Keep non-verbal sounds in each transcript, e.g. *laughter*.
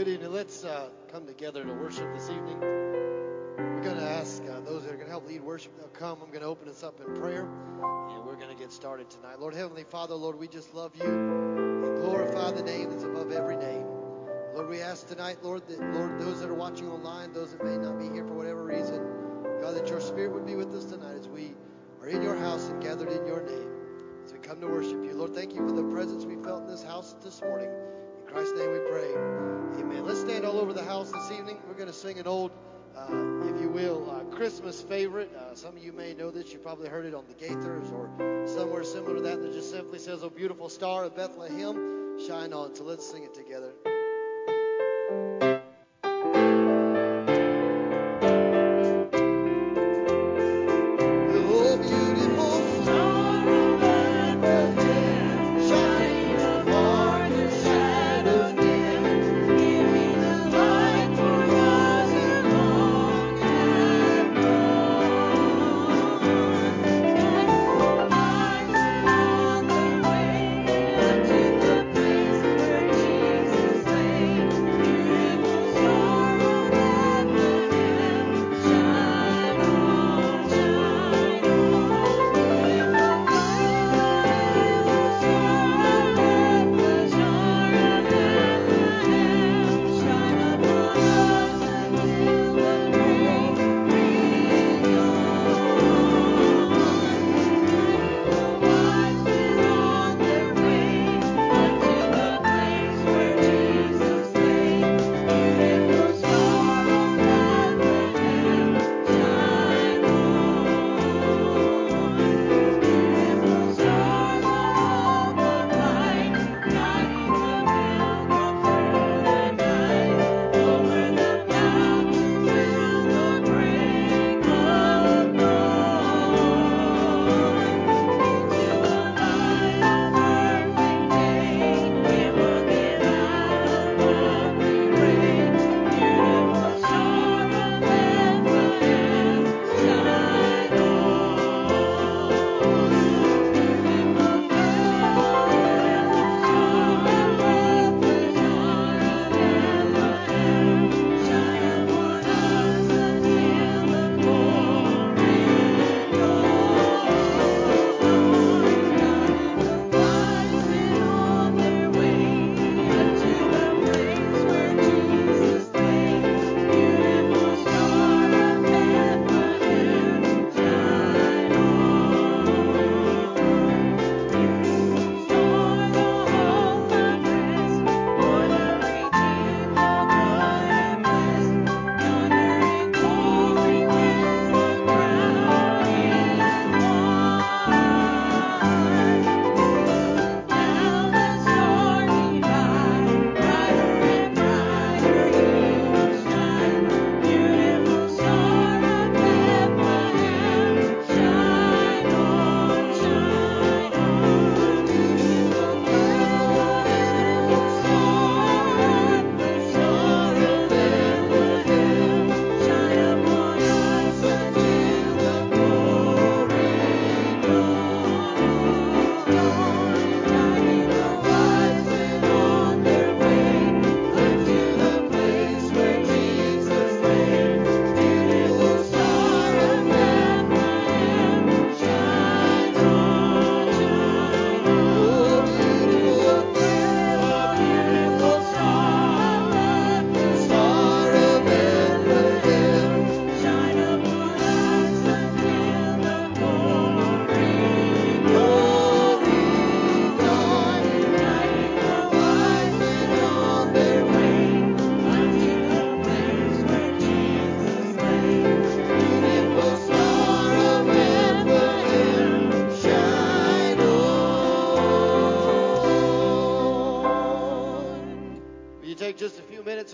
Good evening. Let's uh, come together to worship this evening. We're going to ask uh, those that are going to help lead worship, they'll come. I'm going to open us up in prayer, and we're going to get started tonight. Lord Heavenly Father, Lord, we just love you and glorify the name that's above every name. Lord, we ask tonight, Lord, that, Lord, those that are watching online, those that may not be here for whatever reason, God, that your spirit would be with us tonight as we are in your house and gathered in your name as we come to worship you. Lord, thank you for the presence we felt in this house this morning. Christ's name we pray. Amen. Let's stand all over the house this evening. We're going to sing an old, uh, if you will, uh, Christmas favorite. Uh, some of you may know this. You probably heard it on the Gaithers or somewhere similar to that that just simply says, "Oh, beautiful star of Bethlehem, shine on." So let's sing it together.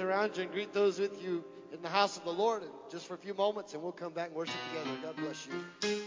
around you and greet those with you in the house of the Lord and just for a few moments, and we'll come back and worship together. God bless you.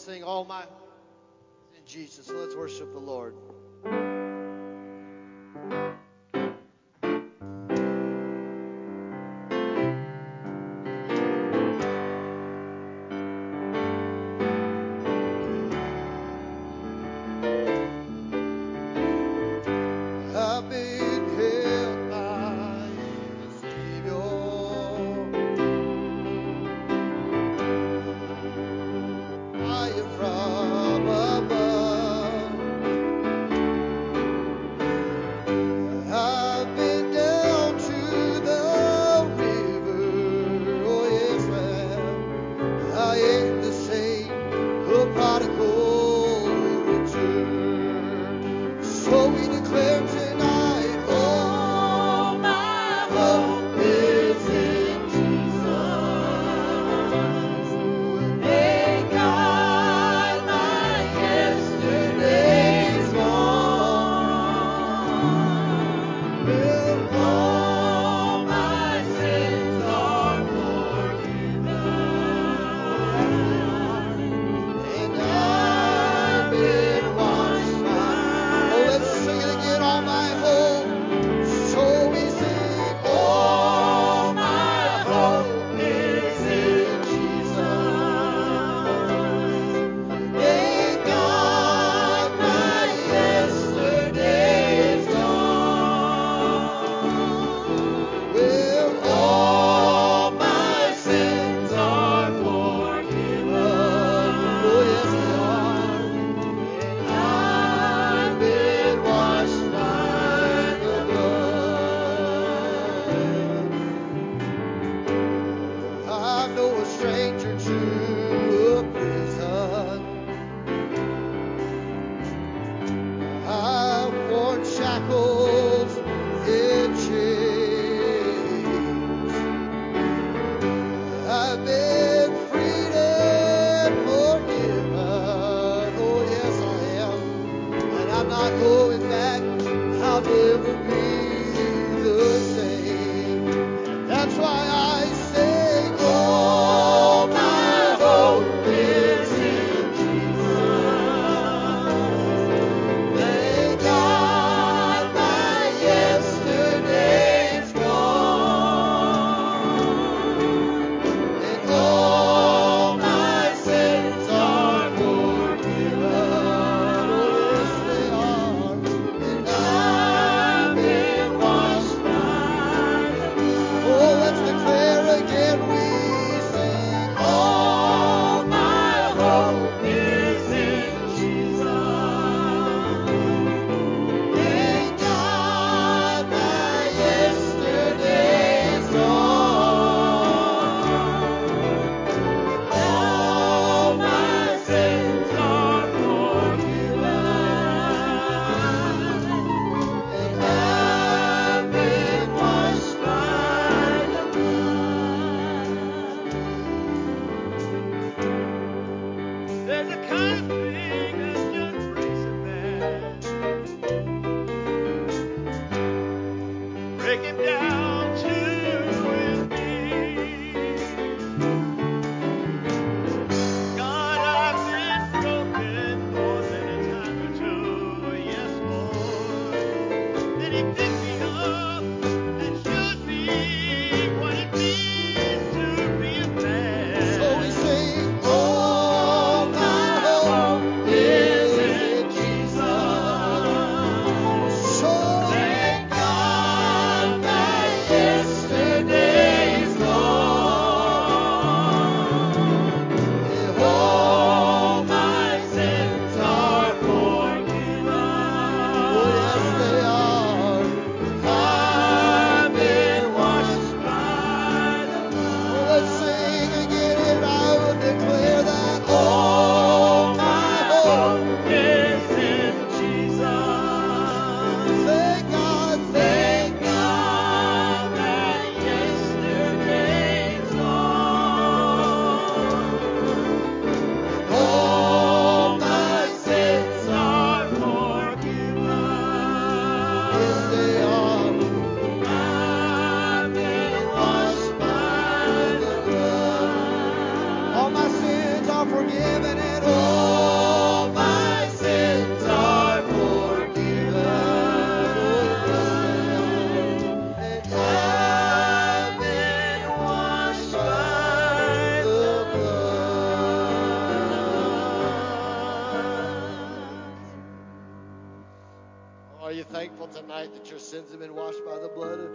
sing all my in Jesus. Let's worship the Lord. going back. I'll never be. Your sins have been washed by the blood of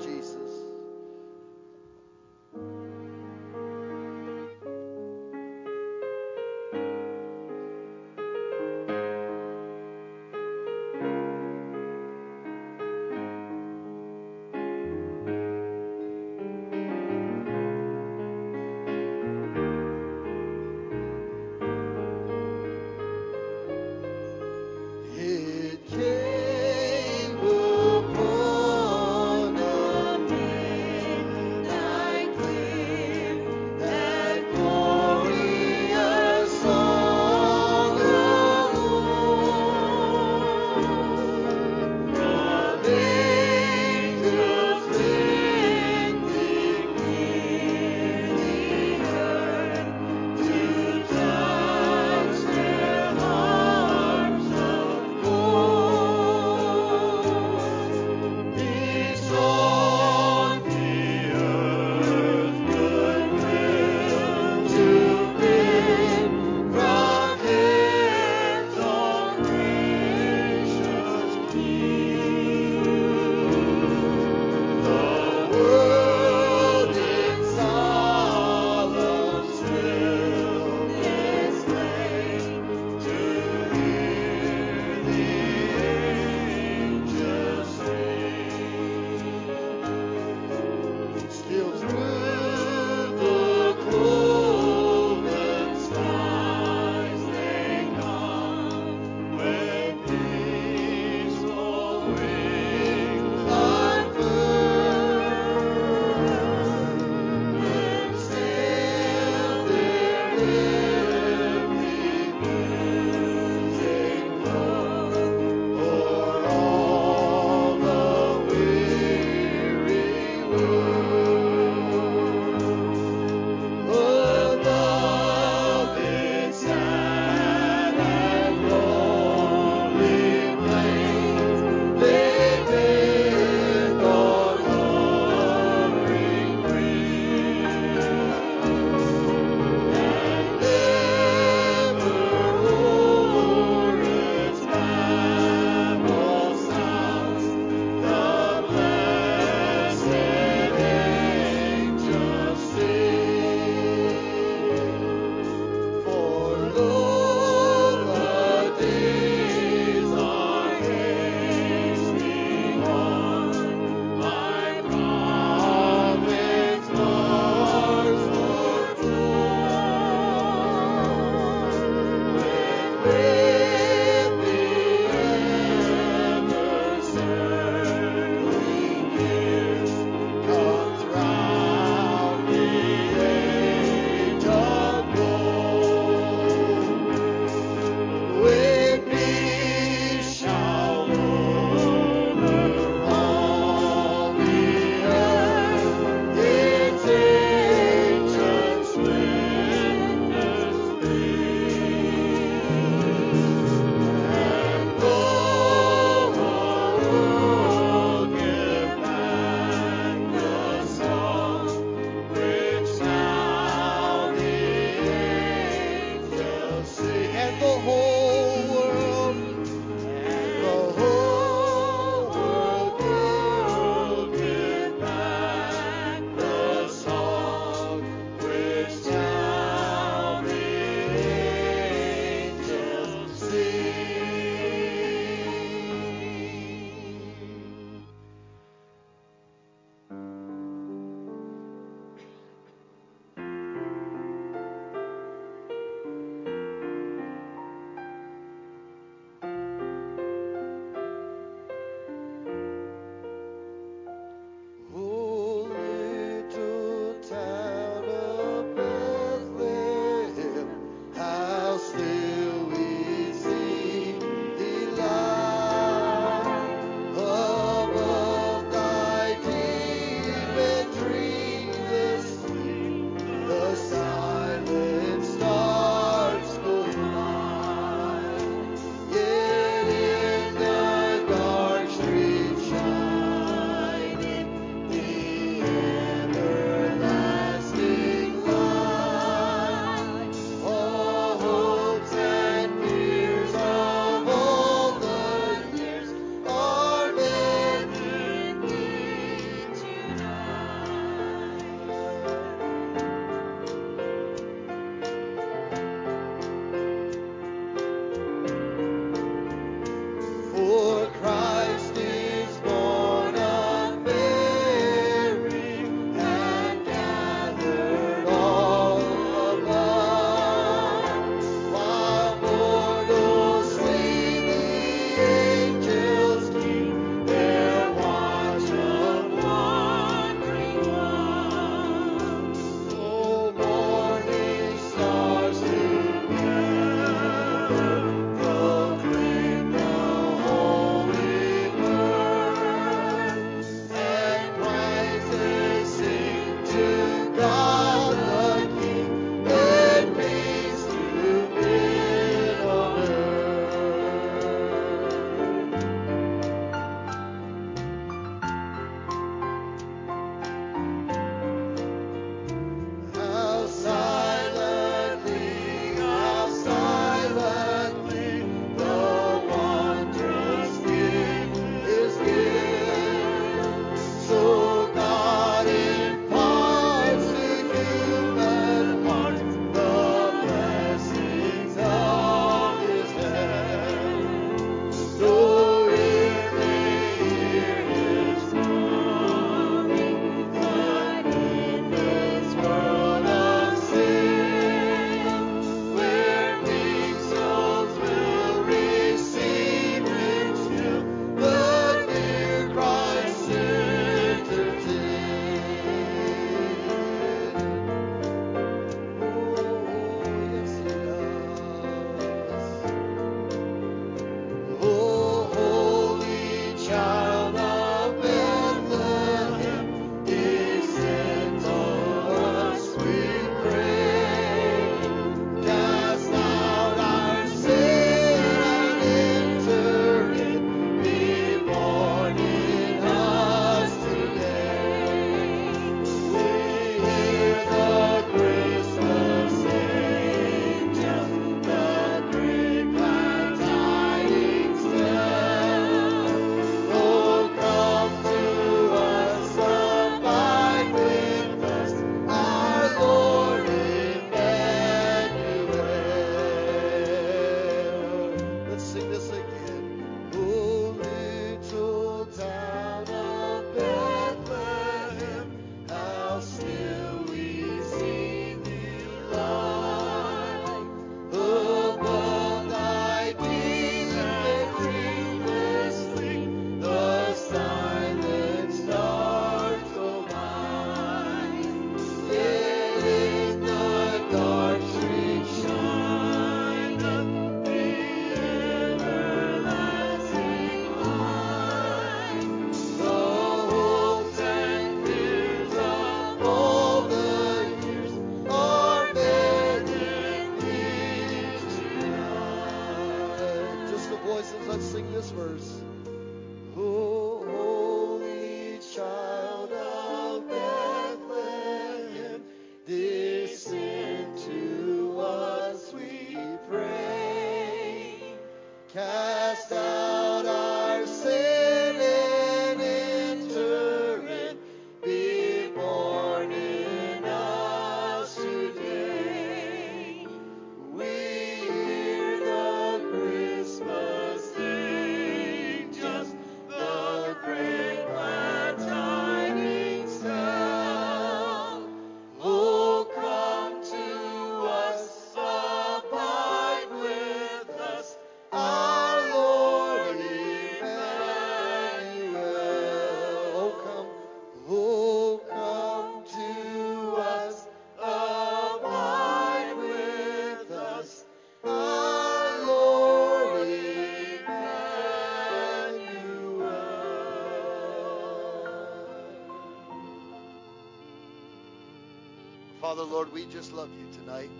Father, Lord, we just love you tonight.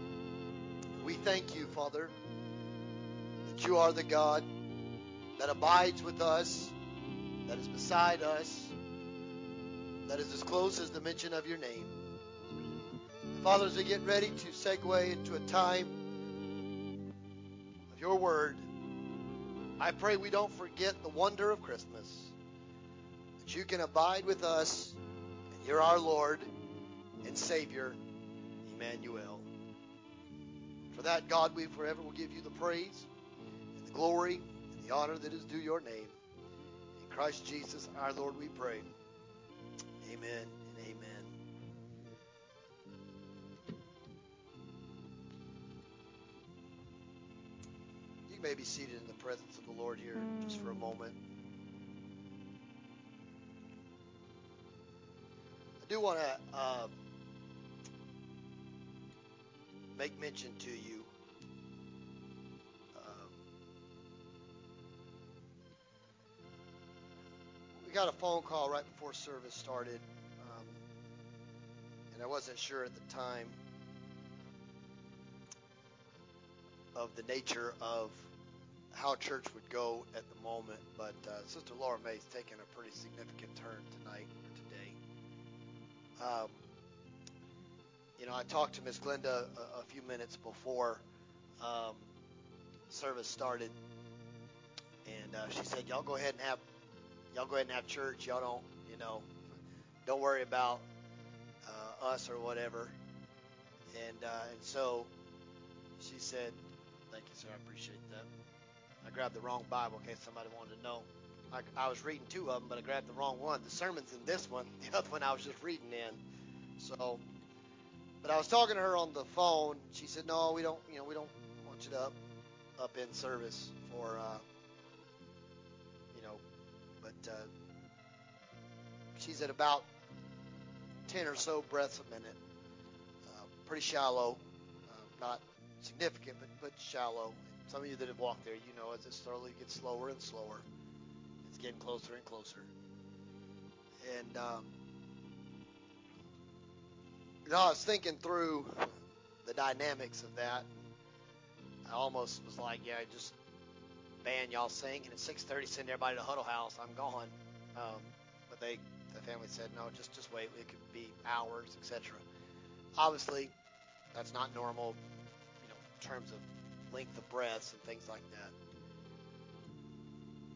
We thank you, Father, that you are the God that abides with us, that is beside us, that is as close as the mention of your name. Father, as we get ready to segue into a time of your word, I pray we don't forget the wonder of Christmas. That you can abide with us, and you're our Lord and Savior, Emmanuel. For that, God, we forever will give you the praise, and the glory, and the honor that is due your name. In Christ Jesus, our Lord, we pray. Amen and amen. You may be seated in the presence of the Lord here just for a moment. I do want to uh, make mention to you. Um, we got a phone call right before service started, um, and I wasn't sure at the time of the nature of how church would go at the moment, but uh, Sister Laura May's taken a pretty significant turn tonight or today. Um, you know, I talked to Miss Glenda a, a few minutes before um, service started, and uh, she said, "Y'all go ahead and have y'all go ahead and have church. Y'all don't, you know, don't worry about uh, us or whatever." And uh, and so she said, "Thank you, sir. I appreciate that." I grabbed the wrong Bible in case somebody wanted to know. I, I was reading two of them, but I grabbed the wrong one. The sermon's in this one. *laughs* The other one I was just reading in. So, but I was talking to her on the phone. She said, "No, we don't. You know, we don't want you to up up in service for, uh, you know." But uh, she's at about ten or so breaths a minute. Uh, pretty shallow, uh, not significant, but but shallow. Some of you that have walked there, you know, as it slowly gets slower and slower, it's getting closer and closer. And um, you know, I was thinking through the dynamics of that. I almost was like, yeah, just ban y'all sing, and at 6:30 send everybody to Huddle House. I'm gone. Um, but they, the family said, no, just just wait. It could be hours, etc. Obviously, that's not normal, you know, in terms of length of breaths and things like that.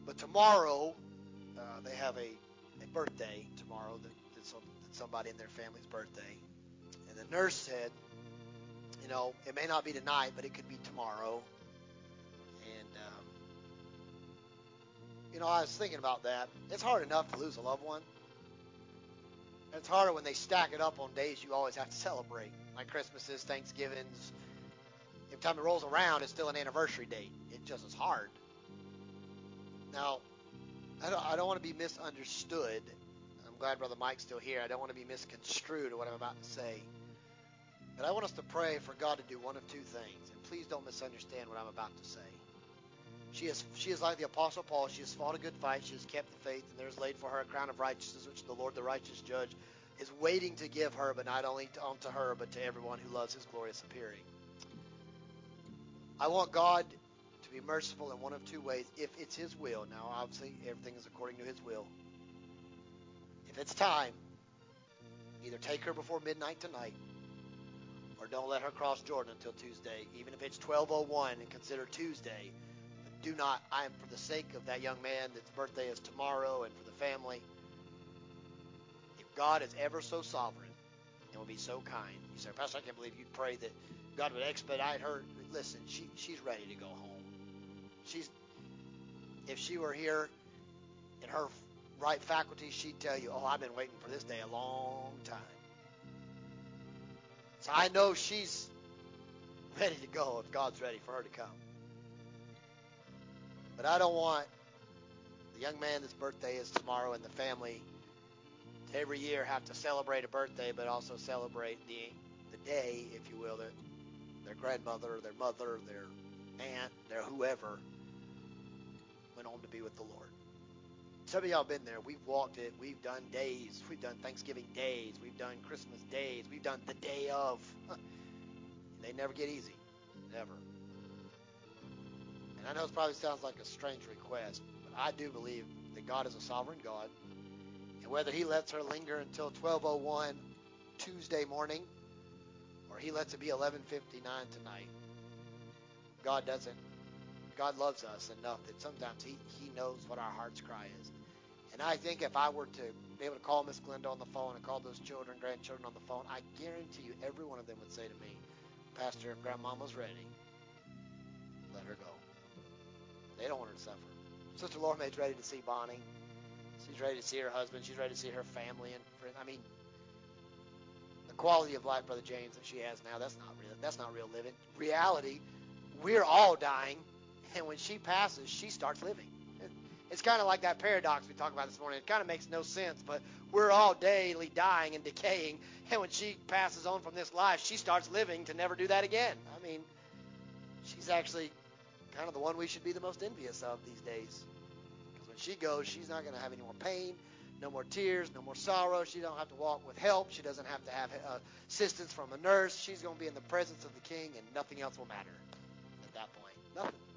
But tomorrow, uh, they have a, a birthday tomorrow that, that's, some, that's somebody in their family's birthday. The nurse said, you know, it may not be tonight, but it could be tomorrow. And, um, you know, I was thinking about that. It's hard enough to lose a loved one. It's harder when they stack it up on days you always have to celebrate, like Christmases, Thanksgivings, every time it rolls around, it's still an anniversary date. It just is hard. Now, I don't, I don't want to be misunderstood. I'm glad Brother Mike's still here. I don't want to be misconstrued what I'm about to say. But I want us to pray for God to do one of two things. And please don't misunderstand what I'm about to say. She is, she is like the Apostle Paul. She has fought a good fight. She has kept the faith. And there is laid for her a crown of righteousness, which the Lord, the righteous judge, is waiting to give her, but not only to, unto her, but to everyone who loves his glorious appearing. I want God to be merciful in one of two ways. If it's His will, now obviously everything is according to His will. If it's time, either take her before midnight tonight, or don't let her cross Jordan until Tuesday. Even if it's 12:01 and consider Tuesday, but do not. I am for the sake of that young man that's birthday is tomorrow, and for the family. If God is ever so sovereign and will be so kind, you say, Pastor, I can't believe you'd pray that God would expedite her. Listen, she she's ready to go home. She's if she were here in her right faculty, she'd tell you, "Oh, I've been waiting for this day a long time." So I know she's ready to go if God's ready for her to come. But I don't want the young man whose birthday is tomorrow and the family to every year have to celebrate a birthday, but also celebrate the the day, if you will, that their grandmother, their mother, their aunt, their whoever went on to be with the Lord. Some of y'all been there. We've walked it. We've done days. We've done Thanksgiving days. We've done Christmas days. We've done the day of. they never get easy. Never. And I know it probably sounds like a strange request, but I do believe that God is a sovereign God. And whether he lets her linger until 1201 Tuesday morning or he lets it be 1159 tonight, God doesn't. God loves us enough that sometimes he, he knows what our heart's cry is. And I think if I were to be able to call Miss Glenda on the phone and call those children, grandchildren on the phone, I guarantee you every one of them would say to me, Pastor, if grandmama's ready, let her go. They don't want her to suffer. Sister Laura Mae's ready to see Bonnie. She's ready to see her husband. She's ready to see her family and friends. I mean, the quality of life, Brother James, that she has now, that's not real. That's not real living. Reality, we're all dying, and when she passes, she starts living. It's kind of like that paradox we talked about this morning. It kind of makes no sense, but we're all daily dying and decaying, and when she passes on from this life, she starts living to never do that again. I mean, she's actually kind of the one we should be the most envious of these days. Because when she goes, she's not going to have any more pain, no more tears, no more sorrow. She don't have to walk with help. She doesn't have to have uh, assistance from a nurse. She's going to be in the presence of the King, and nothing else will matter at that point. Nothing.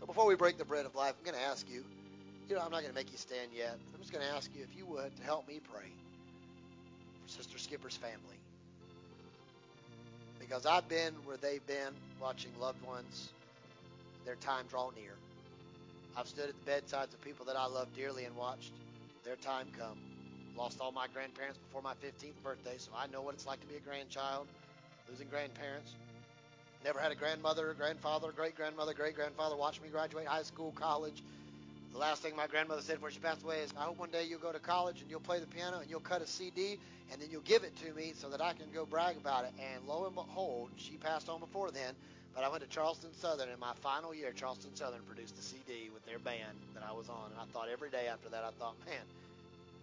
So before we break the bread of life, I'm going to ask you. You know, I'm not going to make you stand yet. I'm just going to ask you if you would to help me pray for Sister Skipper's family because I've been where they've been watching loved ones, their time draw near. I've stood at the bedsides of people that I love dearly and watched their time come. Lost all my grandparents before my 15th birthday, so I know what it's like to be a grandchild, losing grandparents. Never had a grandmother, grandfather, great grandmother, great grandfather watch me graduate high school, college. The last thing my grandmother said before she passed away is, I hope one day you'll go to college and you'll play the piano and you'll cut a CD and then you'll give it to me so that I can go brag about it. And lo and behold, she passed on before then. But I went to Charleston Southern in my final year. Charleston Southern produced a CD with their band that I was on, and I thought every day after that, I thought, man,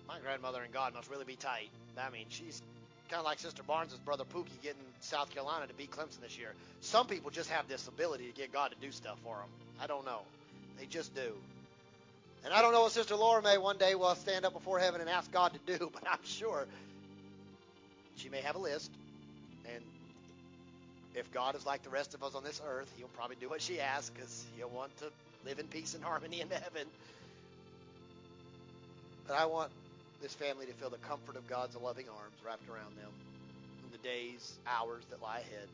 my grandmother and God must really be tight. I mean, she's kind of like Sister Barnes' brother Pookie getting South Carolina to beat Clemson this year. Some people just have this ability to get God to do stuff for them. I don't know. They just do. And I don't know what Sister Laura may one day will stand up before heaven and ask God to do, *laughs* but I'm sure she may have a list, and if God is like the rest of us on this earth, He'll probably do what she asks because He'll want to live in peace and harmony in heaven. But I want this family to feel the comfort of God's loving arms wrapped around them in the days, hours that lie ahead.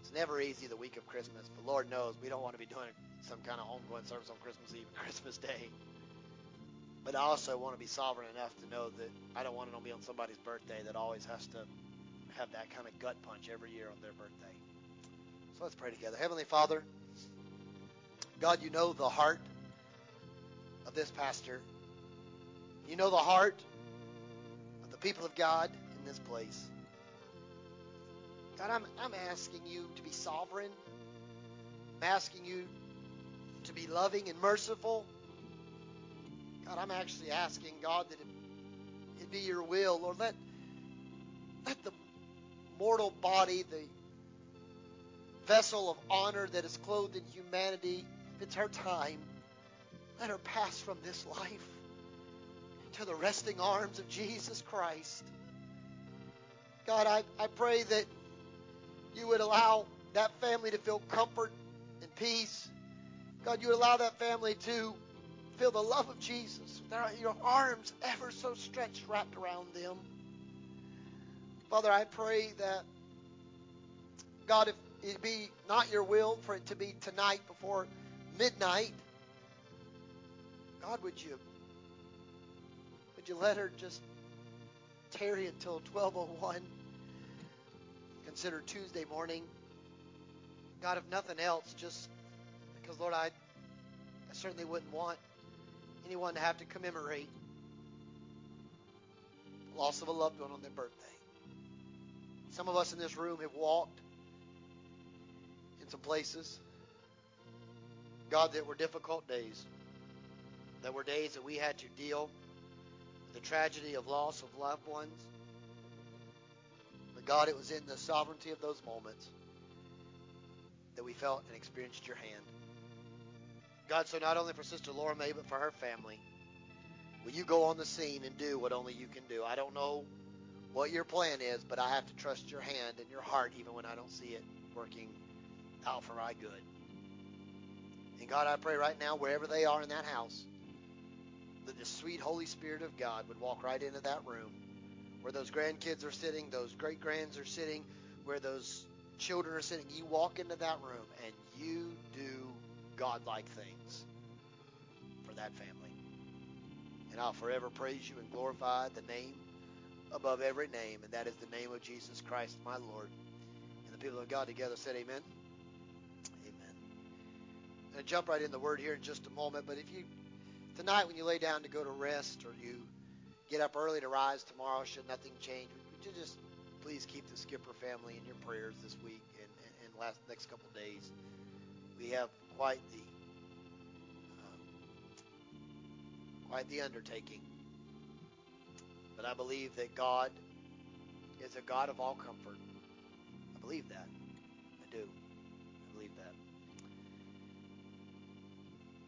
It's never easy the week of Christmas, but Lord knows we don't want to be doing some kind of homegoing service on Christmas Eve and *laughs* Christmas Day. But I also want to be sovereign enough to know that I don't want it to be on somebody's birthday that always has to have that kind of gut punch every year on their birthday. So let's pray together. Heavenly Father, God, you know the heart of this pastor. You know the heart of the people of God in this place. God, I'm, I'm asking you to be sovereign. I'm asking you to be loving and merciful. God, I'm actually asking, God, that it, it be your will. Lord, let, let the mortal body, the vessel of honor that is clothed in humanity, if it's her time, let her pass from this life into the resting arms of Jesus Christ. God, I, I pray that you would allow that family to feel comfort and peace. God, you would allow that family to feel the love of Jesus. Your arms ever so stretched wrapped around them. Father, I pray that, God, if it be not your will for it to be tonight before midnight, God, would you would you let her just tarry until 1201? Consider Tuesday morning. God, if nothing else, just because, Lord, I, I certainly wouldn't want anyone to have to commemorate the loss of a loved one on their birthday. Some of us in this room have walked in some places, God, that were difficult days. That were days that we had to deal with the tragedy of loss of loved ones. But God, it was in the sovereignty of those moments that we felt and experienced your hand. God, so not only for Sister Laura May, but for her family, will you go on the scene and do what only you can do? I don't know what your plan is, but I have to trust your hand and your heart even when I don't see it working out for my good. And God, I pray right now, wherever they are in that house, that the sweet Holy Spirit of God would walk right into that room where those grandkids are sitting, those great grands are sitting, where those children are sitting. You walk into that room and you do godlike things for that family. And I'll forever praise you and glorify the name above every name, and that is the name of Jesus Christ, my Lord. And the people of God together said, Amen. Amen. I'm going to jump right in the word here in just a moment, but if you, tonight when you lay down to go to rest or you get up early to rise tomorrow, should nothing change, would you just please keep the Skipper family in your prayers this week and, and, last next couple of days. We have quite the um, quite the undertaking. But I believe that God is a God of all comfort. I believe that.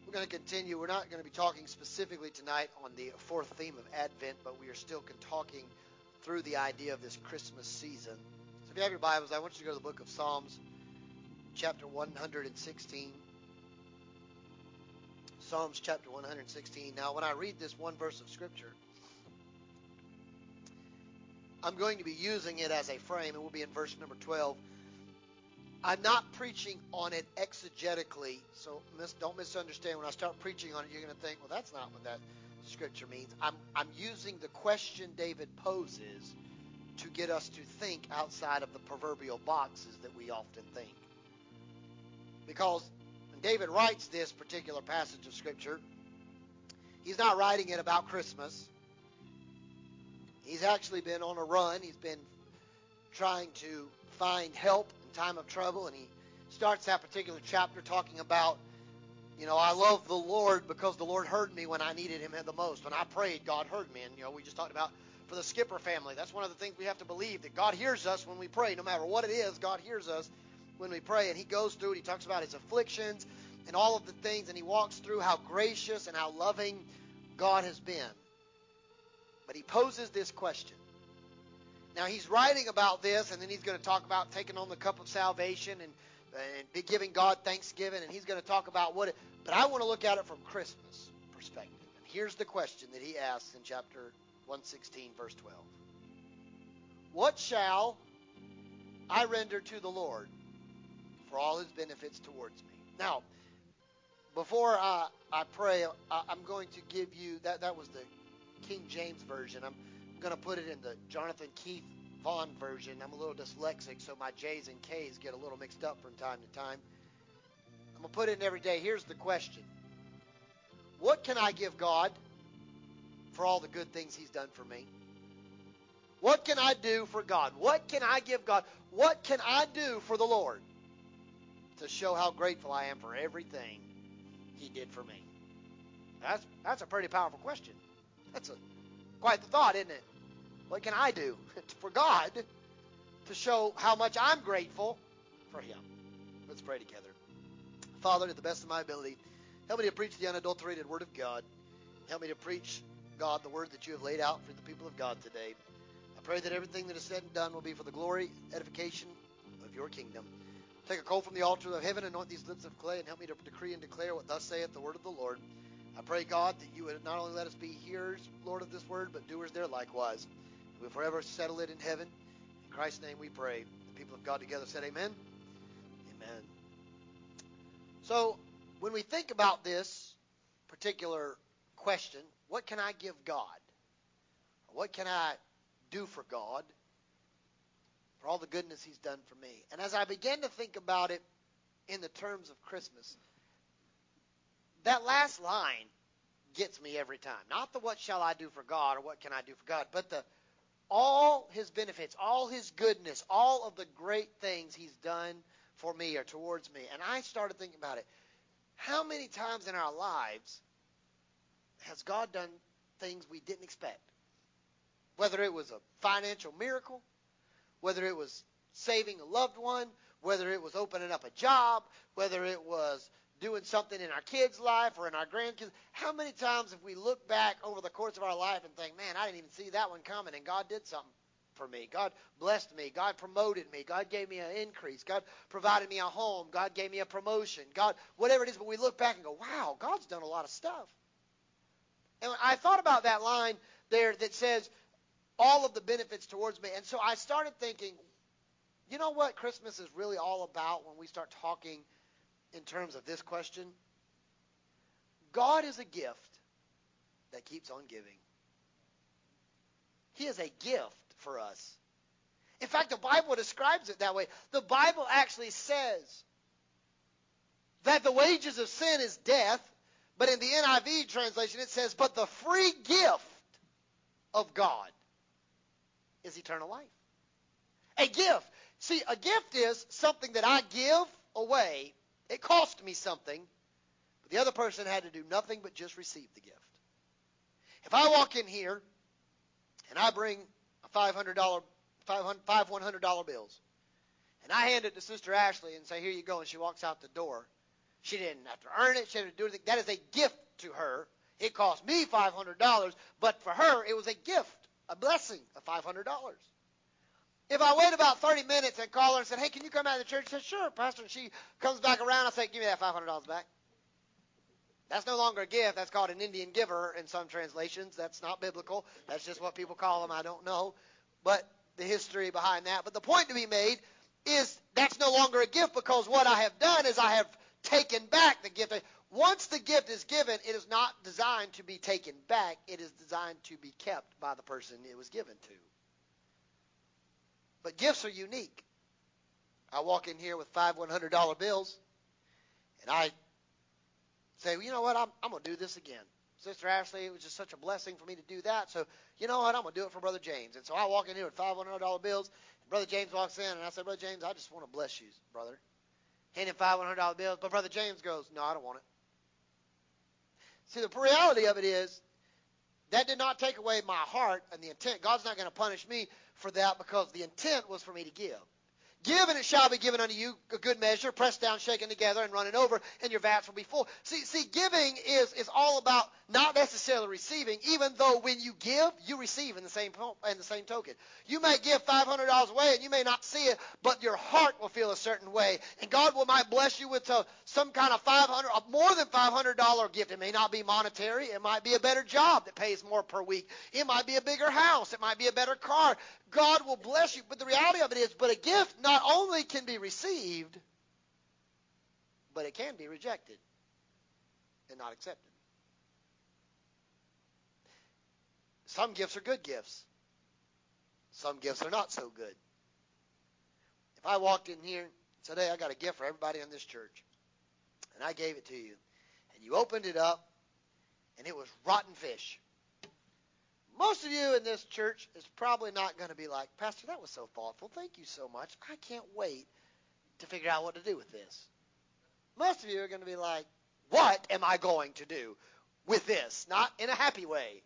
We're going to continue. We're not going to be talking specifically tonight on the fourth theme of Advent, but we are still talking through the idea of this Christmas season. So if you have your Bibles, I want you to go to the book of Psalms, chapter 116. Psalms chapter 116. Now, when I read this one verse of Scripture, I'm going to be using it as a frame. It will be in verse number 12. I'm not preaching on it exegetically, so mis- don't misunderstand. When I start preaching on it, you're going to think, well, that's not what that scripture means. I'm, I'm using the question David poses to get us to think outside of the proverbial boxes that we often think. Because when David writes this particular passage of scripture, he's not writing it about Christmas. He's actually been on a run. He's been trying to find help time of trouble, and he starts that particular chapter talking about, you know, I love the Lord because the Lord heard me when I needed Him the most. When I prayed, God heard me, and you know, we just talked about for the Skipper family. That's one of the things we have to believe that God hears us when we pray, no matter what it is. God hears us when we pray, and He goes through it. He talks about His afflictions and all of the things, and He walks through how gracious and how loving God has been. But he poses this question. Now he's writing about this, and then he's going to talk about taking on the cup of salvation and and giving God thanksgiving, and he's going to talk about what. It, but I want to look at it from Christmas perspective. And here's the question that he asks in chapter 116, verse 12. What shall I render to the Lord for all his benefits towards me? Now, before I, I pray, I, I'm going to give you that. That was the King James version. I'm going to put it in the Jonathan Keith Vaughn version. I'm a little dyslexic, so my J's and K's get a little mixed up from time to time. I'm going to put it in every day. Here's the question What can I give God for all the good things He's done for me? What can I do for God? What can I give God? What can I do for the Lord to show how grateful I am for everything He did for me? That's that's a pretty powerful question. That's a quite the thought, isn't it? What can I do *laughs* for God to show how much I'm grateful for Him? Let's pray together. Father, to the best of my ability, help me to preach the unadulterated Word of God. Help me to preach, God, the Word that you have laid out for the people of God today. I pray that everything that is said and done will be for the glory, edification of your kingdom. Take a coal from the altar of heaven, anoint these lips of clay, and help me to decree and declare what thus saith the word of the Lord. I pray, God, that you would not only let us be hearers, Lord, of this word, but doers there likewise. We'll forever settle it in heaven. In Christ's name we pray. The people of God together said, Amen. Amen. So, when we think about this particular question, what can I give God? What can I do for God for all the goodness He's done for me? And as I began to think about it in the terms of Christmas, that last line gets me every time. Not the what shall I do for God or what can I do for God, but the all his benefits, all his goodness, all of the great things he's done for me or towards me. And I started thinking about it. How many times in our lives has God done things we didn't expect? Whether it was a financial miracle, whether it was saving a loved one, whether it was opening up a job, whether it was doing something in our kids' life or in our grandkids. How many times have we looked back over the course of our life and think, man, I didn't even see that one coming, and God did something for me. God blessed me. God promoted me. God gave me an increase. God provided me a home. God gave me a promotion. God, whatever it is, but we look back and go, wow, God's done a lot of stuff. And I thought about that line there that says, all of the benefits towards me. And so I started thinking, you know what Christmas is really all about when we start talking in terms of this question? God is a gift that keeps on giving. He is a gift for us. In fact, the Bible describes it that way. The Bible actually says that the wages of sin is death, but in the NIV translation it says, but the free gift of God is eternal life. A gift. See, a gift is something that I give away. It cost me something, but the other person had to do nothing but just receive the gift. If I walk in here and I bring a $500, five $100 bills, and I hand it to Sister Ashley and say, here you go, and she walks out the door, she didn't have to earn it. She didn't do anything. That is a gift to her. It cost me $500, but for her, it was a gift a blessing of $500. If I wait about 30 minutes and call her and said, hey, can you come out of the church? She says, sure, Pastor. And she comes back around. I say, give me that $500 back. That's no longer a gift. That's called an Indian giver in some translations. That's not biblical. That's just what people call them. I don't know. But the history behind that. But the point to be made is that's no longer a gift because what I have done is I have taken back the gift. Once the gift is given, it is not designed to be taken back. It is designed to be kept by the person it was given to. But gifts are unique. I walk in here with five $100 bills, and I say, well, you know what, I'm, I'm going to do this again. Sister Ashley, it was just such a blessing for me to do that. So, you know what, I'm going to do it for Brother James. And so I walk in here with five $100 bills. And Brother James walks in, and I say, Brother James, I just want to bless you, brother. Hand him five $100 bills. But Brother James goes, no, I don't want it. See, the reality of it is that did not take away my heart and the intent. God's not going to punish me for that because the intent was for me to give. Give and it shall be given unto you a good measure, pressed down, shaken together, and running over, and your vats will be full. See, see, giving is, is all about not necessarily receiving, even though when you give, you receive in the same in the same token. You may give five hundred dollars away and you may not see it, but your heart will feel a certain way. And God will might bless you with a, some kind of five hundred more than five hundred dollar gift. It may not be monetary, it might be a better job that pays more per week. It might be a bigger house, it might be a better car. God will bless you. But the reality of it is, but a gift not only can be received, but it can be rejected and not accepted. Some gifts are good gifts. Some gifts are not so good. If I walked in here today, I got a gift for everybody in this church, and I gave it to you, and you opened it up, and it was rotten fish. Most of you in this church is probably not going to be like, Pastor, that was so thoughtful. Thank you so much. I can't wait to figure out what to do with this. Most of you are going to be like, what am I going to do with this? Not in a happy way.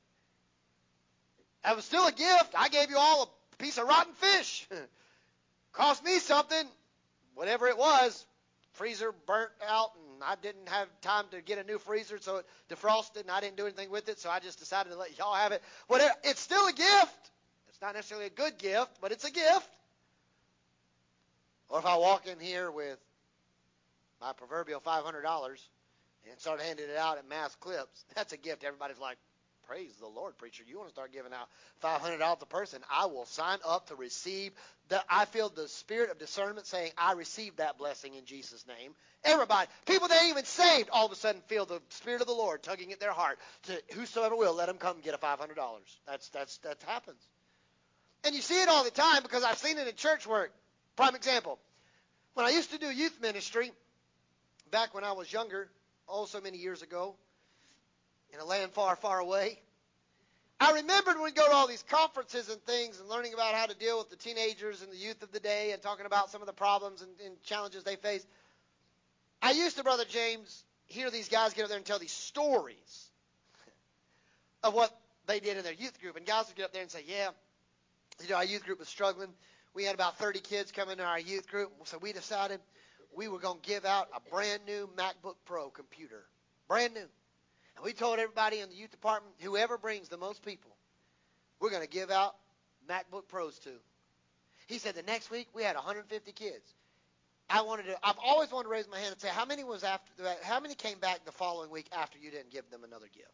That was still a gift. I gave you all a piece of rotten fish. *laughs* Cost me something, whatever it was. Freezer burnt out, I didn't have time to get a new freezer, so it defrosted, and I didn't do anything with it, so I just decided to let y'all have it. Whatever. It's still a gift. It's not necessarily a good gift, but it's a gift. Or if I walk in here with my proverbial $500 and start handing it out at mass clips, *laughs* that's a gift. Everybody's like, Praise the Lord, preacher. You want to start giving out $500 a person. I will sign up to receive. The, I feel the spirit of discernment saying, I receive that blessing in Jesus' name. Everybody, people that ain't even saved, all of a sudden feel the spirit of the Lord tugging at their heart to whosoever will, let them come get a $500. That's, that's, that happens. And you see it all the time because I've seen it in church work. Prime example. When I used to do youth ministry, back when I was younger, oh, so many years ago, in a land far, far away. I remembered when we go to all these conferences and things and learning about how to deal with the teenagers and the youth of the day and talking about some of the problems and, and challenges they face. I used to, Brother James, hear these guys get up there and tell these stories of what they did in their youth group. And guys would get up there and say, Yeah, you know, our youth group was struggling. We had about 30 kids come into our youth group, so we decided we were going to give out a brand new MacBook Pro computer. Brand new. And we told everybody in the youth department, whoever brings the most people, we're going to give out MacBook Pros to. He said the next week we had 150 kids. I wanted to. I've always wanted to raise my hand and say how many was after. How many came back the following week after you didn't give them another gift?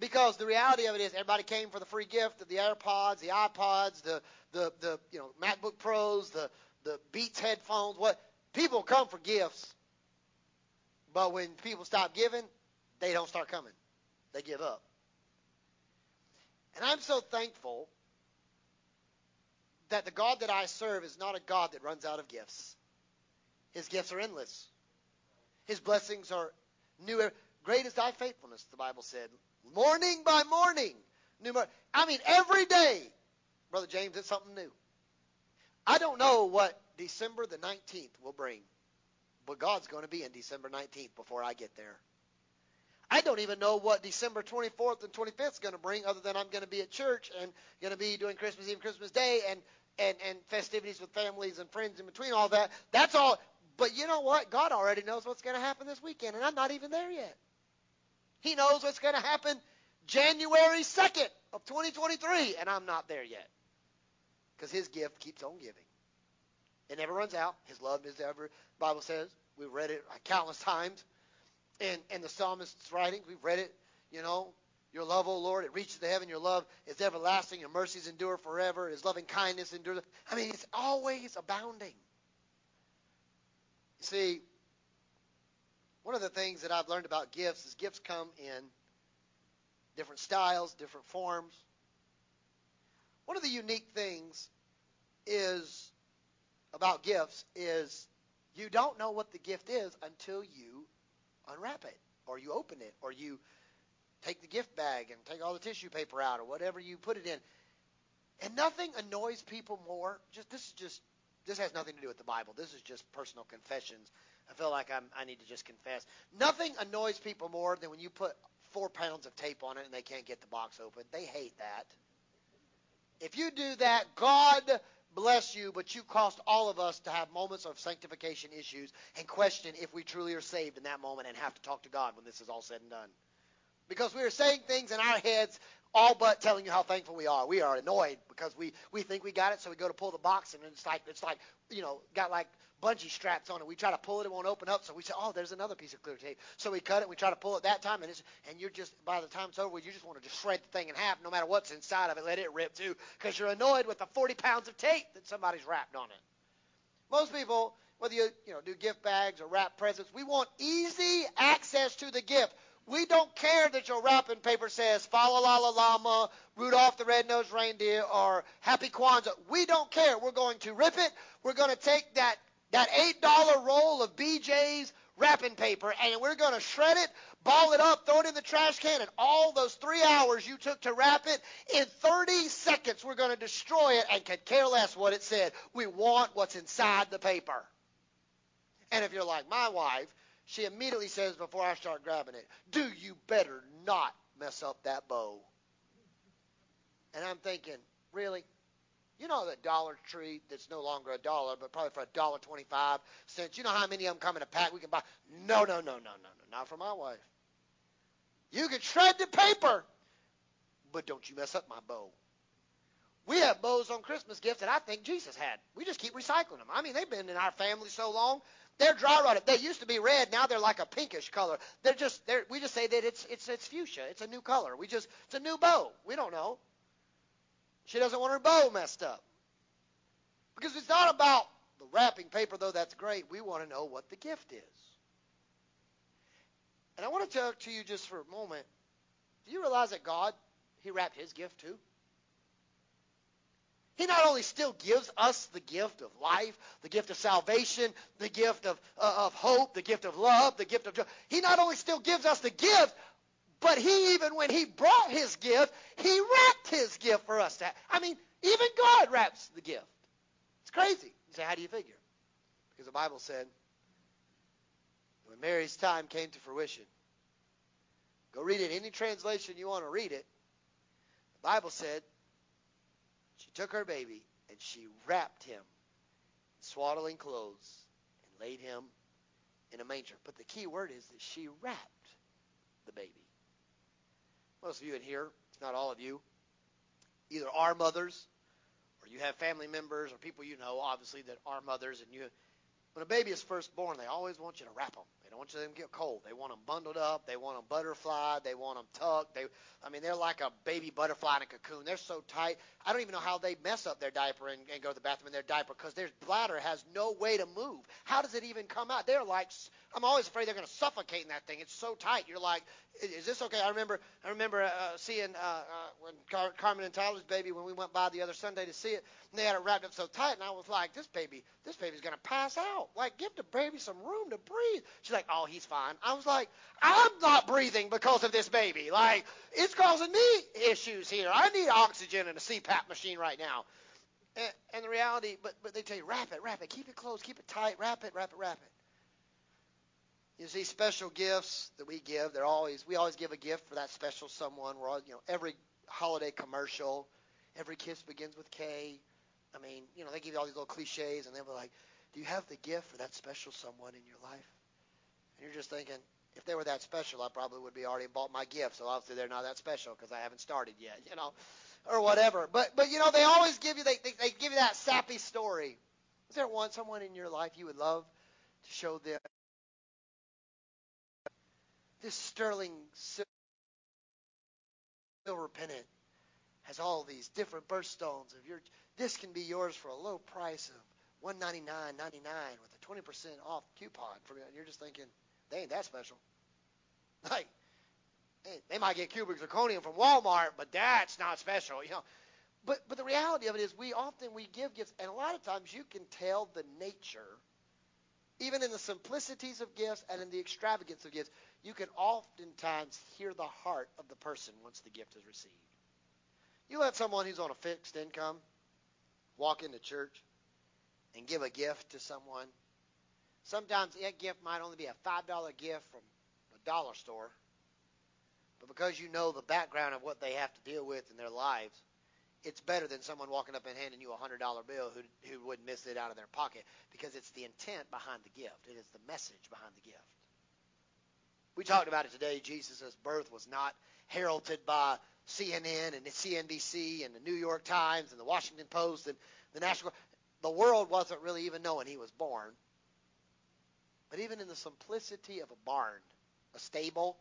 Because the reality of it is, everybody came for the free gift of the AirPods, the iPods, the the the you know MacBook Pros, the the Beats headphones. What people come for gifts, but when people stop giving, they don't start coming. They give up. And I'm so thankful that the God that I serve is not a God that runs out of gifts. His gifts are endless. His blessings are new. Great is thy faithfulness, the Bible said. Morning by morning. New I mean, every day, Brother James, it's something new. I don't know what December the 19th will bring, but God's going to be in December 19th before I get there. I don't even know what December 24th and 25th is going to bring, other than I'm going to be at church and going to be doing Christmas Eve, Christmas Day, and and and festivities with families and friends in between all that. That's all. But you know what? God already knows what's going to happen this weekend, and I'm not even there yet. He knows what's going to happen January 2nd of 2023, and I'm not there yet. Because his gift keeps on giving. It never runs out. His love is ever, Bible says. We've read it countless *laughs* times in the psalmist's writings. We've read it, you know. Your love, O Lord, it reaches to heaven. Your love is everlasting. Your mercies endure forever. His loving kindness endures. I mean, it's always abounding. You see, one of the things that I've learned about gifts is gifts come in different styles, different forms. One of the unique things is about gifts is you don't know what the gift is until you unwrap it or you open it or you take the gift bag and take all the tissue paper out or whatever you put it in. And nothing annoys people more. Just this is just this has nothing to do with the Bible. This is just personal confessions. I feel like I'm, I need to just confess. Nothing annoys people more than when you put four pounds of tape on it and they can't get the box open. They hate that. If you do that, God bless you, but you cost all of us to have moments of sanctification issues and question if we truly are saved in that moment and have to talk to God when this is all said and done. Because we are saying things in our heads all but telling you how thankful we are. We are annoyed because we, we think we got it, so we go to pull the box and it's like it's like you know got like bungee straps on it. We try to pull it, it won't open up. So we say, oh, there's another piece of clear tape. So we cut it. We try to pull it that time, and it's and you're just by the time it's over, you just want to just shred the thing in half, no matter what's inside of it. Let it rip too, because you're annoyed with the 40 pounds of tape that somebody's wrapped on it. Most people, whether you you know do gift bags or wrap presents, we want easy access to the gift. We don't care that your wrapping paper says Fa la la Llama, Rudolph the Red-Nosed Reindeer, or Happy Kwanzaa. We don't care. We're going to rip it. We're going to take that that $8 roll of BJ's wrapping paper, and we're going to shred it, ball it up, throw it in the trash can, and all those three hours you took to wrap it, in 30 seconds we're going to destroy it and could care less what it said. We want what's inside the paper. And if you're like my wife, she immediately says before I start grabbing it, do you better not mess up that bow. And I'm thinking, really? You know that Dollar Tree that's no longer a dollar, but probably for a dollar twenty-five cents. You know how many of them come in a pack we can buy? No, no, no, no, no, no, not for my wife. You can shred the paper, but don't you mess up my bow. We have bows on Christmas gifts that I think Jesus had. We just keep recycling them. I mean, they've been in our family so long. They're dry rotted. They used to be red. Now they're like a pinkish color. They're just. They're, we just say that it's it's it's fuchsia. It's a new color. We just. It's a new bow. We don't know. She doesn't want her bow messed up. Because it's not about the wrapping paper, though that's great. We want to know what the gift is. And I want to talk to you just for a moment. Do you realize that God, He wrapped His gift too? He not only still gives us the gift of life, the gift of salvation, the gift of, uh, of hope, the gift of love, the gift of joy. He not only still gives us the gift, but he, even when he brought his gift, he wrapped his gift for us. To have. I mean, even God wraps the gift. It's crazy. You say, how do you figure? Because the Bible said, when Mary's time came to fruition, go read it any translation you want to read it. The Bible said took her baby and she wrapped him in swaddling clothes and laid him in a manger. But the key word is that she wrapped the baby. Most of you in here, it's not all of you, either are mothers or you have family members or people you know, obviously, that are mothers, and you, when a baby is first born, they always want you to wrap them. They don't want you to get cold. They want them bundled up. They want them butterfly. They want them tucked. They, I mean, they're like a baby butterfly in a cocoon. They're so tight. I don't even know how they mess up their diaper and, and go to the bathroom in their diaper because their bladder has no way to move. How does it even come out? They're like, I'm always afraid they're going to suffocate in that thing. It's so tight. You're like, is this okay? I remember, I remember uh, seeing uh, uh, when Car- Carmen and Tyler's baby when we went by the other Sunday to see it. And they had it wrapped up so tight, and I was like, this baby, this baby's going to pass out. Like, give the baby some room to breathe. She's like, oh, he's fine. I was like, I'm not breathing because of this baby. Like, it's causing me issues here. I need oxygen and a CPAP machine right now. And, and the reality, but but they tell you, wrap it, wrap it, keep it close, keep it tight, wrap it, wrap it, wrap it. You see, special gifts that we give, they're always we always give a gift for that special someone. We're all, you know, every holiday commercial, every kiss begins with Kay. I mean, you know, they give you all these little cliches, and they'll be like, "Do you have the gift for that special someone in your life?" And you're just thinking, if they were that special, I probably would be already bought my gift. So obviously they're not that special because I haven't started yet, you know, or whatever. But but you know, they always give you they, they they give you that sappy story. Is there one someone in your life you would love to show them this sterling silver pennant has all these different birthstones of your this can be yours for a low price of 199.99 with a 20% off coupon for and you're just thinking they ain't that special. *laughs* Like they might get cubic zirconium from Walmart but that's not special you know. But but the reality of it is we often we give gifts and a lot of times you can tell the nature even in the simplicities of gifts and in the extravagance of gifts you can oftentimes hear the heart of the person once the gift is received. You let someone who's on a fixed income walk into church and give a gift to someone. Sometimes that gift might only be a $5 gift from a dollar store. But because you know the background of what they have to deal with in their lives, it's better than someone walking up and handing you a $100 bill who, who wouldn't miss it out of their pocket because it's the intent behind the gift. It is the message behind the gift. We talked about it today. Jesus' birth was not heralded by CNN and CNBC and the New York Times and the Washington Post and the National. The world wasn't really even knowing he was born. But even in the simplicity of a barn, a stable,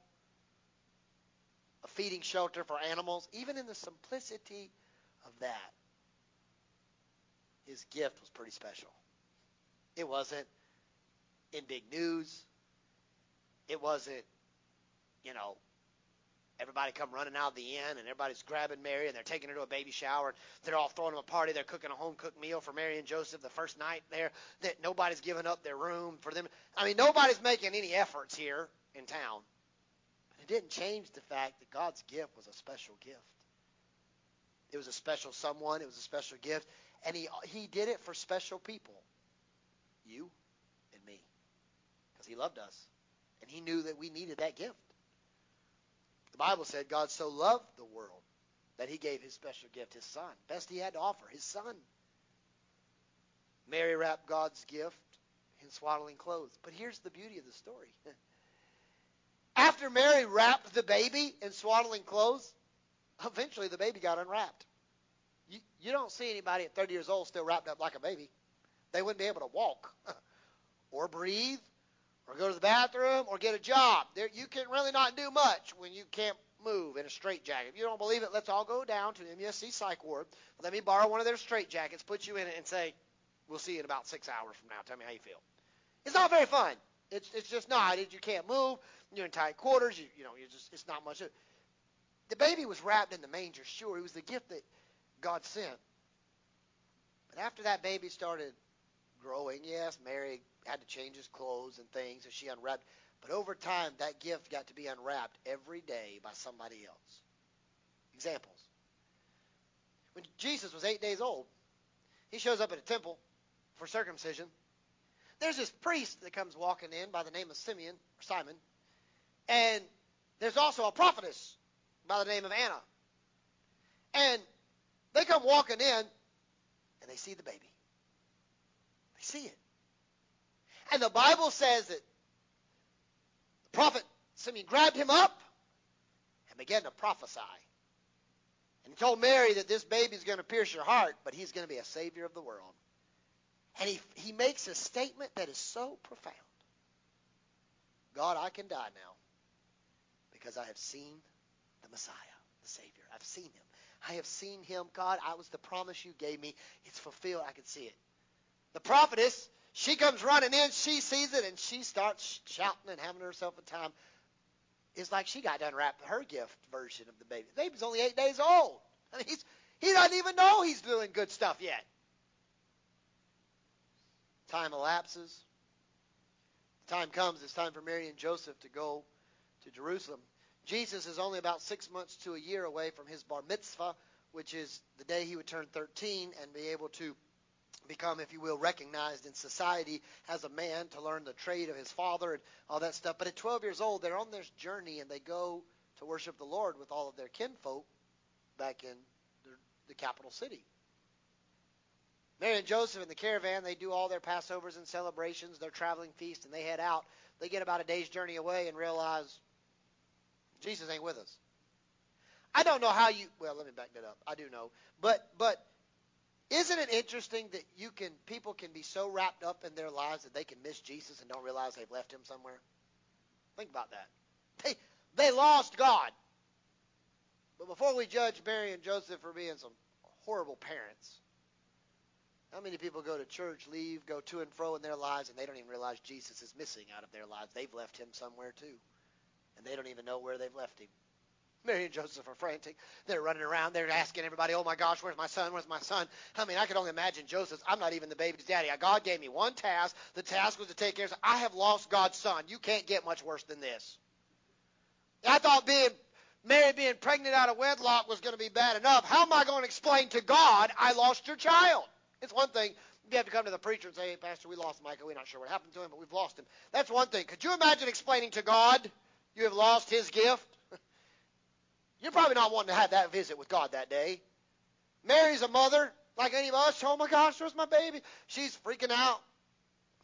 a feeding shelter for animals, even in the simplicity that, his gift was pretty special. It wasn't in big news. It wasn't, you know, everybody come running out of the inn and everybody's grabbing Mary and they're taking her to a baby shower. They're all throwing them a party. They're cooking a home cooked meal for Mary and Joseph the first night there. That nobody's giving up their room for them. I mean, nobody's making any efforts here in town. But it didn't change the fact that God's gift was a special gift. It was a special someone. It was a special gift, and he he did it for special people, you and me, because he loved us. And he knew that we needed that gift. The Bible said God so loved the world that he gave his special gift, his son. Best he had to offer, his son. Mary wrapped God's gift in swaddling clothes. But here's the beauty of the story. *laughs* After Mary wrapped the baby in swaddling clothes, eventually the baby got unwrapped. You, you don't see anybody at 30 years old still wrapped up like a baby. They wouldn't be able to walk *laughs* or breathe or go to the bathroom or get a job. There, you can really not do much when you can't move in a straitjacket. If you don't believe it, let's all go down to the MUSC psych ward. Let me borrow one of their straitjackets, put you in it, and say, "We'll see you in about six hours from now. Tell me how you feel." It's not very fun. It's it's just not. You can't move. You're in tight quarters. You you know you just it's not much. The baby was wrapped in the manger. Sure, it was the gift that God sent. But after that baby started growing, yes, Mary had to change his clothes and things, and she unwrapped. But over time, that gift got to be unwrapped every day by somebody else. Examples. When Jesus was eight days old, he shows up at a temple for circumcision. There's this priest that comes walking in by the name of Simeon or Simon, and there's also a prophetess by the name of Anna. And they come walking in, and they see the baby. They see it. And the Bible says that the prophet Simeon grabbed him up and began to prophesy. And he told Mary that this baby is going to pierce your heart, but he's going to be a savior of the world. And he, he makes a statement that is so profound. God, I can die now because I have seen the Messiah, the Savior. I've seen him. I have seen him. God, I was the promise you gave me. It's fulfilled. I can see it. The prophetess, she comes running in. She sees it, and she starts shouting and having herself a time. It's like she got to unwrap her gift version of the baby. The baby's only eight days old. *laughs* I mean, he's, he doesn't even know he's doing good stuff yet. Time elapses. The time comes, it's time for Mary and Joseph to go to Jerusalem. Jesus is only about six months to a year away from his bar mitzvah, which is the day he would turn 13 and be able to become, if you will, recognized in society as a man to learn the trade of his father and all that stuff. But at 12 years old, they're on this journey and they go to worship the Lord with all of their kinfolk back in the, the capital city. Mary and Joseph in the caravan, they do all their Passovers and celebrations, their traveling feast, and they head out. They get about a day's journey away and realize Jesus ain't with us. I don't know how you well, let me back that up. I do know. But but isn't it interesting that you can people can be so wrapped up in their lives that they can miss Jesus and don't realize they've left him somewhere? Think about that. They they lost God. But before we judge Mary and Joseph for being some horrible parents, how many people go to church, leave, go to and fro in their lives, and they don't even realize Jesus is missing out of their lives? They've left him somewhere too. And they don't even know where they've left him. Mary and Joseph are frantic. They're running around. They're asking everybody, oh my gosh, where's my son? Where's my son? I mean, I could only imagine Joseph. I'm not even the baby's daddy. God gave me one task. The task was to take care of I have lost God's son. You can't get much worse than this. I thought being Mary being pregnant out of wedlock was going to be bad enough. How am I going to explain to God I lost your child? It's one thing you have to come to the preacher and say, hey, Pastor, we lost Micah. We're not sure what happened to him, but we've lost him. That's one thing. Could you imagine explaining to God you have lost his gift? *laughs* You're probably not wanting to have that visit with God that day. Mary's a mother, like any of us. Oh my gosh, where's my baby? She's freaking out.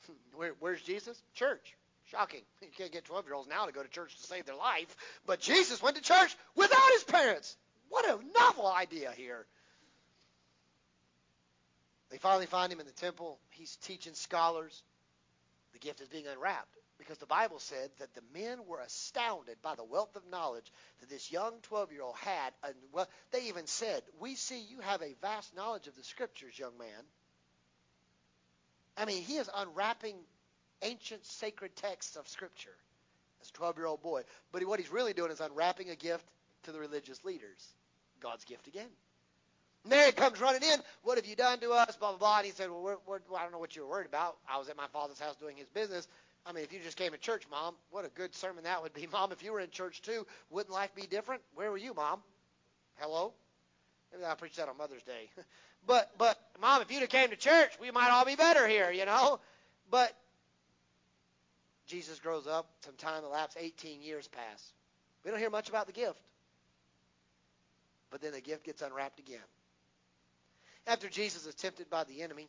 *laughs* Where, where's Jesus? Church. Shocking. *laughs* You can't get 12 year olds now to go to church to save their life. But Jesus went to church without his parents. What a novel idea here. They finally find him in the temple. He's teaching scholars. The gift is being unwrapped because the Bible said that the men were astounded by the wealth of knowledge that this young 12 year old had. And well, they even said, We see you have a vast knowledge of the scriptures, young man. I mean, he is unwrapping ancient sacred texts of scripture as a 12 year old boy. But what he's really doing is unwrapping a gift to the religious leaders God's gift again. Mary comes running in. What have you done to us? Blah, blah, blah. And he said, well, we're, we're, well, I don't know what you were worried about. I was at my father's house doing his business. I mean, if you just came to church, Mom, what a good sermon that would be. *laughs* Mom, if you were in church too, wouldn't life be different? Where were you, Mom? Hello? Maybe I'll preach that on Mother's Day. *laughs* but, but, Mom, if you'd have came to church, we might all be better here, you know? But Jesus grows up. Some time elapsed. 18 years pass. We don't hear much about the gift. But then the gift gets unwrapped again. After Jesus is tempted by the enemy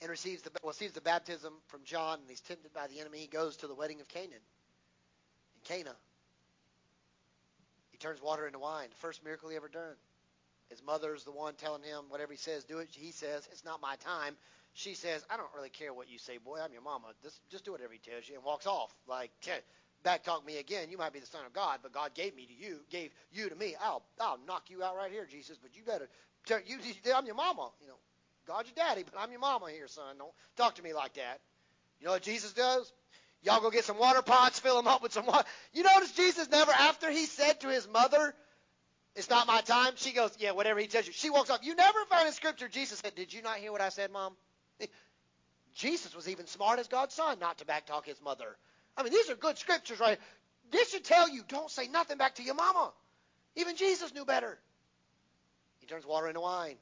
and receives the, receives the baptism from John, and he's tempted by the enemy, he goes to the wedding of Canaan. In Cana, he turns water into wine. The first miracle he ever done. His mother's the one telling him whatever he says, do it. He says, it's not my time. She says, I don't really care what you say, boy. I'm your mama. Just, just do whatever he tells you, and walks off. Like, back talk me again. You might be the son of God, but God gave me to you, gave you to me. I'll, I'll knock you out right here, Jesus. But you better you, I'm your mama. You know, God's your daddy, but I'm your mama here, son. Don't talk to me like that. You know what Jesus does? Y'all go get some water pots, fill them up with some water. You notice Jesus never, after he said to his mother, it's not my time, she goes, yeah, whatever he tells you. She walks off. You never find in Scripture Jesus said, did you not hear what I said, Mom? *laughs* Jesus was even smart as God's son not to backtalk his mother. I mean, these are good Scriptures, right? This should tell you, don't say nothing back to your mama. Even Jesus knew better. He turns water into wine.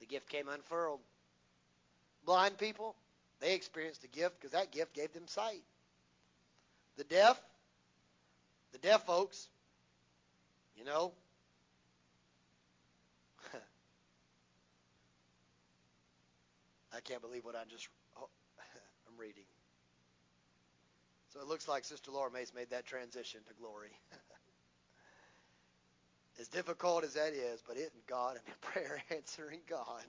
The gift came unfurled. Blind people, they experienced the gift because that gift gave them sight. The deaf, the deaf folks, you know, *laughs* I can't believe what I just. Oh, *laughs* I'm reading. So it looks like Sister Laura May's made that transition to glory. As difficult as that is, but isn't God and *laughs* prayer answering God?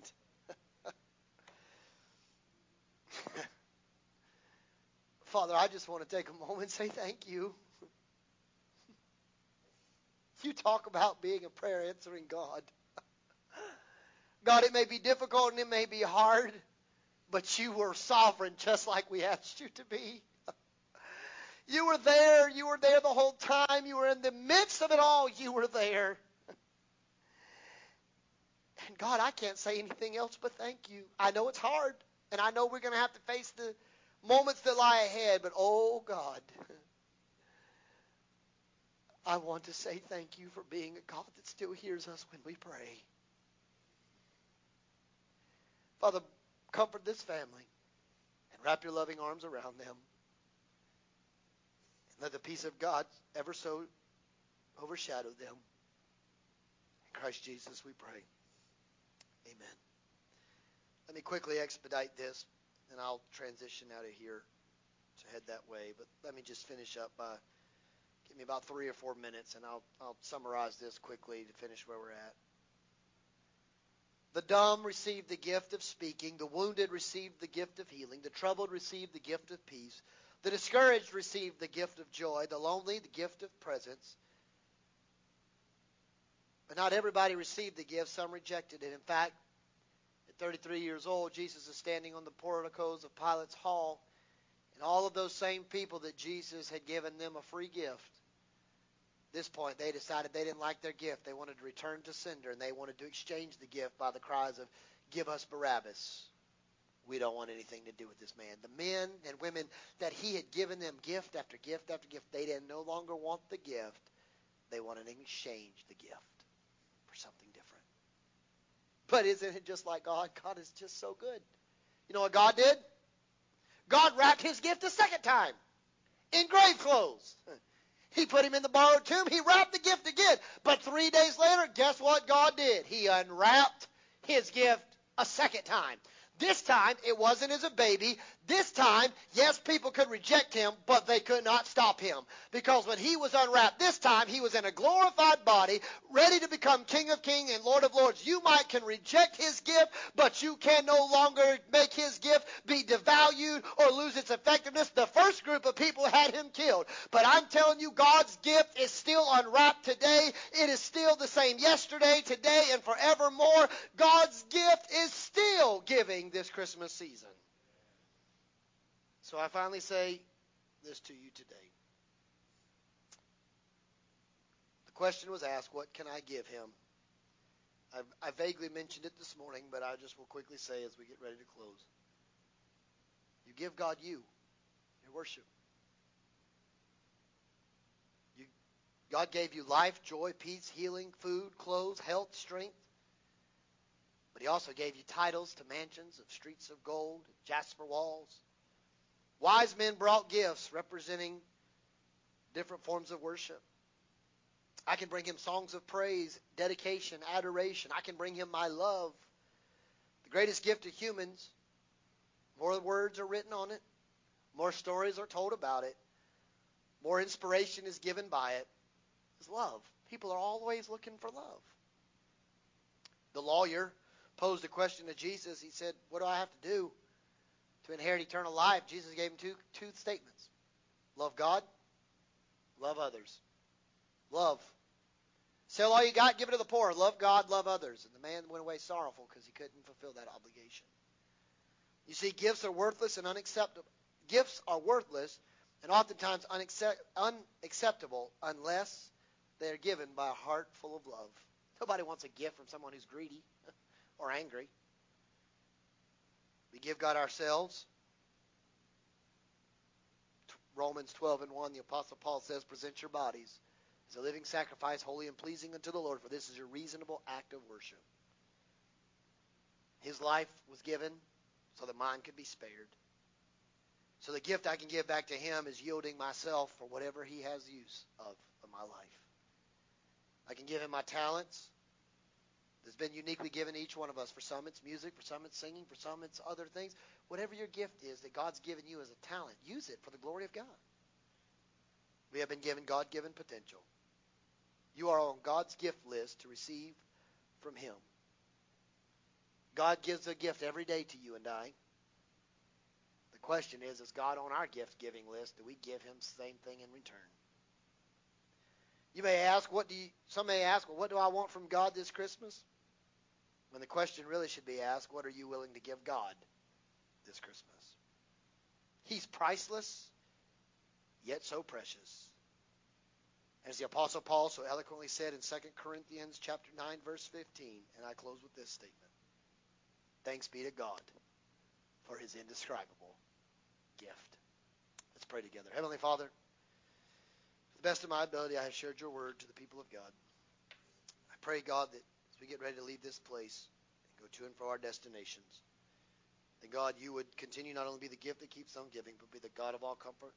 *laughs* Father, I just want to take a moment and say thank you. *laughs* You talk about being a prayer answering God. God, it may be difficult and it may be hard, but you were sovereign just like we asked you to be. You were there. You were there the whole time. You were in the midst of it all. You were there. *laughs* And God, I can't say anything else but thank you. I know it's hard, and I know we're going to have to face the moments that lie ahead, but oh God, *laughs* I want to say thank you for being a God that still hears us when we pray. Father, comfort this family and wrap your loving arms around them. Let the peace of God ever so overshadow them. In Christ Jesus we pray. Amen. Let me quickly expedite this, and I'll transition out of here to head that way. But let me just finish up by give me about three or four minutes, and I'll I'll summarize this quickly to finish where we're at. The dumb received the gift of speaking. The wounded received the gift of healing. The troubled received the gift of peace. The discouraged received the gift of joy. The lonely, the gift of presence. But not everybody received the gift. Some rejected it. In fact, at 33 years old, Jesus is standing on the porticos of Pilate's hall. And all of those same people that Jesus had given them a free gift At this point, they decided they didn't like their gift. They wanted to return to sender, and they wanted to exchange the gift by the cries of, Give us Barabbas. We don't want anything to do with this man. The men and women that he had given them gift after gift after gift, they didn't no longer want the gift. They wanted to exchange the gift for something different. But isn't it just like God? God is just so good. You know what God did? God wrapped his gift a second time in grave clothes. *laughs* He put him in the borrowed tomb. He wrapped the gift again. But three days later, guess what God did? He unwrapped his gift a second time. This time, it wasn't as a baby. This time, yes, people could reject him, but they could not stop him. Because when he was unwrapped this time, he was in a glorified body, ready to become King of Kings and Lord of Lords. You might can reject his gift, but you can no longer make his gift be devalued or lose its effectiveness. The first group of people had him killed. But I'm telling you, God's gift is still unwrapped today. It is still the same yesterday, today, and forevermore. God's gift still giving this Christmas season. So I finally say this to you today. The question was asked, what can I give him? I've, I vaguely mentioned it this morning, but I just will quickly say as we get ready to close. You give God you, your worship. You, God gave you life, joy, peace, healing, food, clothes, health, strength. But he also gave you titles to mansions of streets of gold, jasper walls. Wise men brought gifts representing different forms of worship. I can bring him songs of praise, dedication, adoration. I can bring him my love. The greatest gift to humans, more words are written on it, more stories are told about it, more inspiration is given by it, is love. People are always looking for love. The lawyer posed a question to Jesus. He said, What do I have to do to inherit eternal life? Jesus gave him two, two statements love God, love others. Love. Sell all you got, give it to the poor. Love God, love others. And the man went away sorrowful because he couldn't fulfill that obligation. You see, gifts are worthless and unacceptable. Gifts are worthless and oftentimes unaccept- unacceptable unless they are given by a heart full of love. Nobody wants a gift from someone who's greedy *laughs* or angry. We give God ourselves. Romans 12 and 1, the Apostle Paul says, present your bodies as a living sacrifice, holy and pleasing unto the Lord, for this is your reasonable act of worship. His life was given so that mine could be spared. So the gift I can give back to him is yielding myself for whatever he has use of of my life. I can give him my talents, that's been uniquely given to each one of us. For some, it's music. For some, it's singing. For some, it's other things. Whatever your gift is that God's given you as a talent, use it for the glory of God. We have been given God given potential. You are on God's gift list to receive from Him. God gives a gift every day to you and I. The question is, is God on our gift giving list? Do we give Him the same thing in return? You may ask, what do you, some may ask, well, what do I want from God this Christmas? When the question really should be asked, what are you willing to give God this Christmas? He's priceless, yet so precious. As the apostle Paul so eloquently said in 2 Corinthians chapter 9 verse 15, and I close with this statement. Thanks be to God for his indescribable gift. Let's pray together. Heavenly Father, to the best of my ability, I have shared your word to the people of God. I pray, God, that as we get ready to leave this place and go to and fro our destinations, that God, you would continue not only be the gift that keeps on giving, but be the God of all comfort.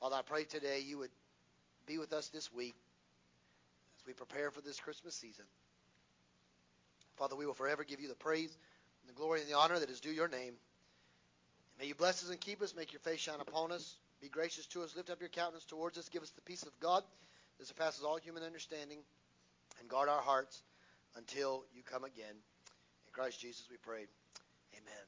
Father, I pray today you would be with us this week as we prepare for this Christmas season. Father, we will forever give you the praise and the glory and the honor that is due your name. And may you bless us and keep us, make your face shine upon us, be gracious to us, lift up your countenance towards us, give us the peace of God that surpasses all human understanding, and guard our hearts until you come again. In Christ Jesus we pray. Amen.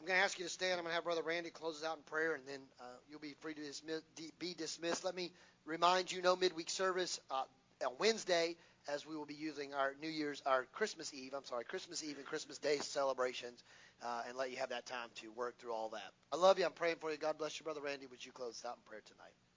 I'm going to ask you to stand. I'm going to have Brother Randy close us out in prayer, and then uh, you'll be free to dismiss, be dismissed. Let me remind you, no midweek service uh, on Wednesday, as we will be using our New Year's, our Christmas Eve, I'm sorry, Christmas Eve and Christmas Day celebrations, uh, and let you have that time to work through all that. I love you. I'm praying for you. God bless you, Brother Randy. Would you close us out in prayer tonight?